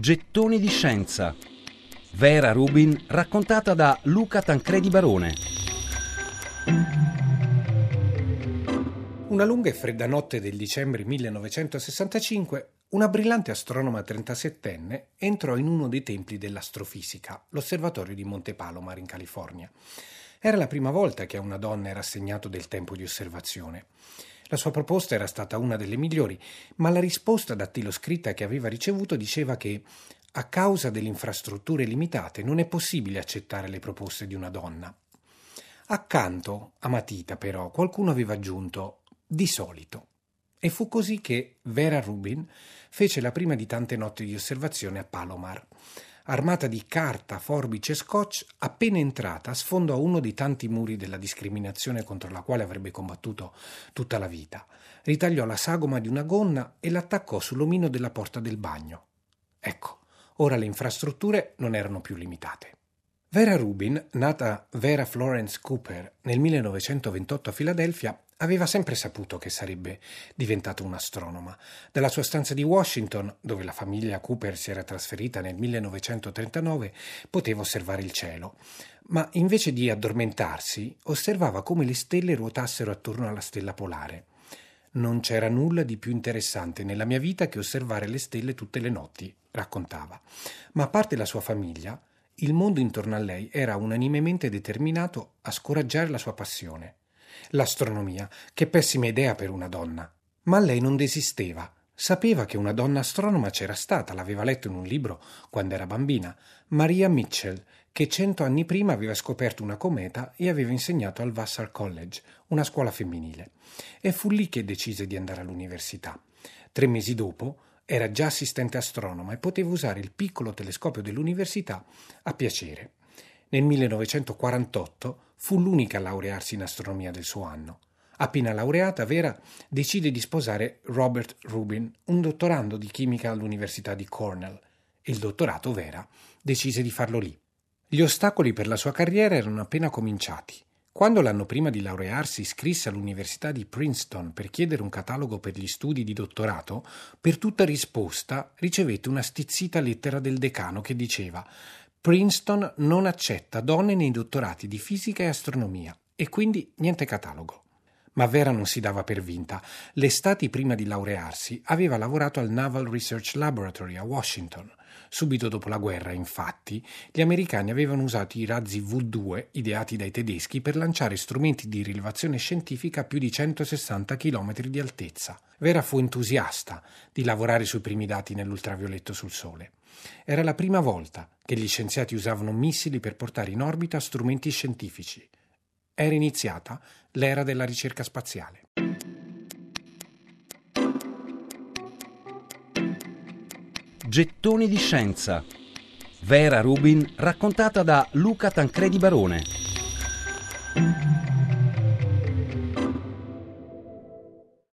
Gettoni di scienza. Vera Rubin raccontata da Luca Tancredi Barone. Una lunga e fredda notte del dicembre 1965, una brillante astronoma 37enne entrò in uno dei templi dell'astrofisica, l'osservatorio di Monte Palomar in California. Era la prima volta che a una donna era assegnato del tempo di osservazione. La sua proposta era stata una delle migliori, ma la risposta dattiloscritta che aveva ricevuto diceva che a causa delle infrastrutture limitate non è possibile accettare le proposte di una donna. Accanto, a matita però, qualcuno aveva aggiunto di solito. E fu così che Vera Rubin fece la prima di tante notti di osservazione a Palomar armata di carta, forbice e scotch, appena entrata sfondò uno dei tanti muri della discriminazione contro la quale avrebbe combattuto tutta la vita. Ritagliò la sagoma di una gonna e l'attaccò sull'omino della porta del bagno. Ecco, ora le infrastrutture non erano più limitate. Vera Rubin, nata Vera Florence Cooper nel 1928 a Filadelfia, aveva sempre saputo che sarebbe diventata un'astronoma. Dalla sua stanza di Washington, dove la famiglia Cooper si era trasferita nel 1939, poteva osservare il cielo. Ma invece di addormentarsi, osservava come le stelle ruotassero attorno alla stella polare. Non c'era nulla di più interessante nella mia vita che osservare le stelle tutte le notti, raccontava. Ma a parte la sua famiglia, il mondo intorno a lei era unanimemente determinato a scoraggiare la sua passione. L'astronomia, che pessima idea per una donna. Ma lei non desisteva. Sapeva che una donna astronoma c'era stata, l'aveva letto in un libro quando era bambina, Maria Mitchell, che cento anni prima aveva scoperto una cometa e aveva insegnato al Vassar College, una scuola femminile. E fu lì che decise di andare all'università. Tre mesi dopo era già assistente astronoma e poteva usare il piccolo telescopio dell'università a piacere. Nel 1948 fu l'unica a laurearsi in astronomia del suo anno. Appena laureata, Vera decide di sposare Robert Rubin, un dottorando di chimica all'Università di Cornell. Il dottorato Vera decise di farlo lì. Gli ostacoli per la sua carriera erano appena cominciati. Quando l'anno prima di laurearsi iscrisse all'Università di Princeton per chiedere un catalogo per gli studi di dottorato, per tutta risposta ricevette una stizzita lettera del decano che diceva Princeton non accetta donne nei dottorati di fisica e astronomia e quindi niente catalogo. Ma Vera non si dava per vinta. L'estate prima di laurearsi aveva lavorato al Naval Research Laboratory a Washington. Subito dopo la guerra, infatti, gli americani avevano usato i razzi V2 ideati dai tedeschi per lanciare strumenti di rilevazione scientifica a più di 160 km di altezza. Vera fu entusiasta di lavorare sui primi dati nell'ultravioletto sul Sole. Era la prima volta che gli scienziati usavano missili per portare in orbita strumenti scientifici. Era iniziata l'era della ricerca spaziale. Gettoni di scienza. Vera Rubin raccontata da Luca Tancredi Barone.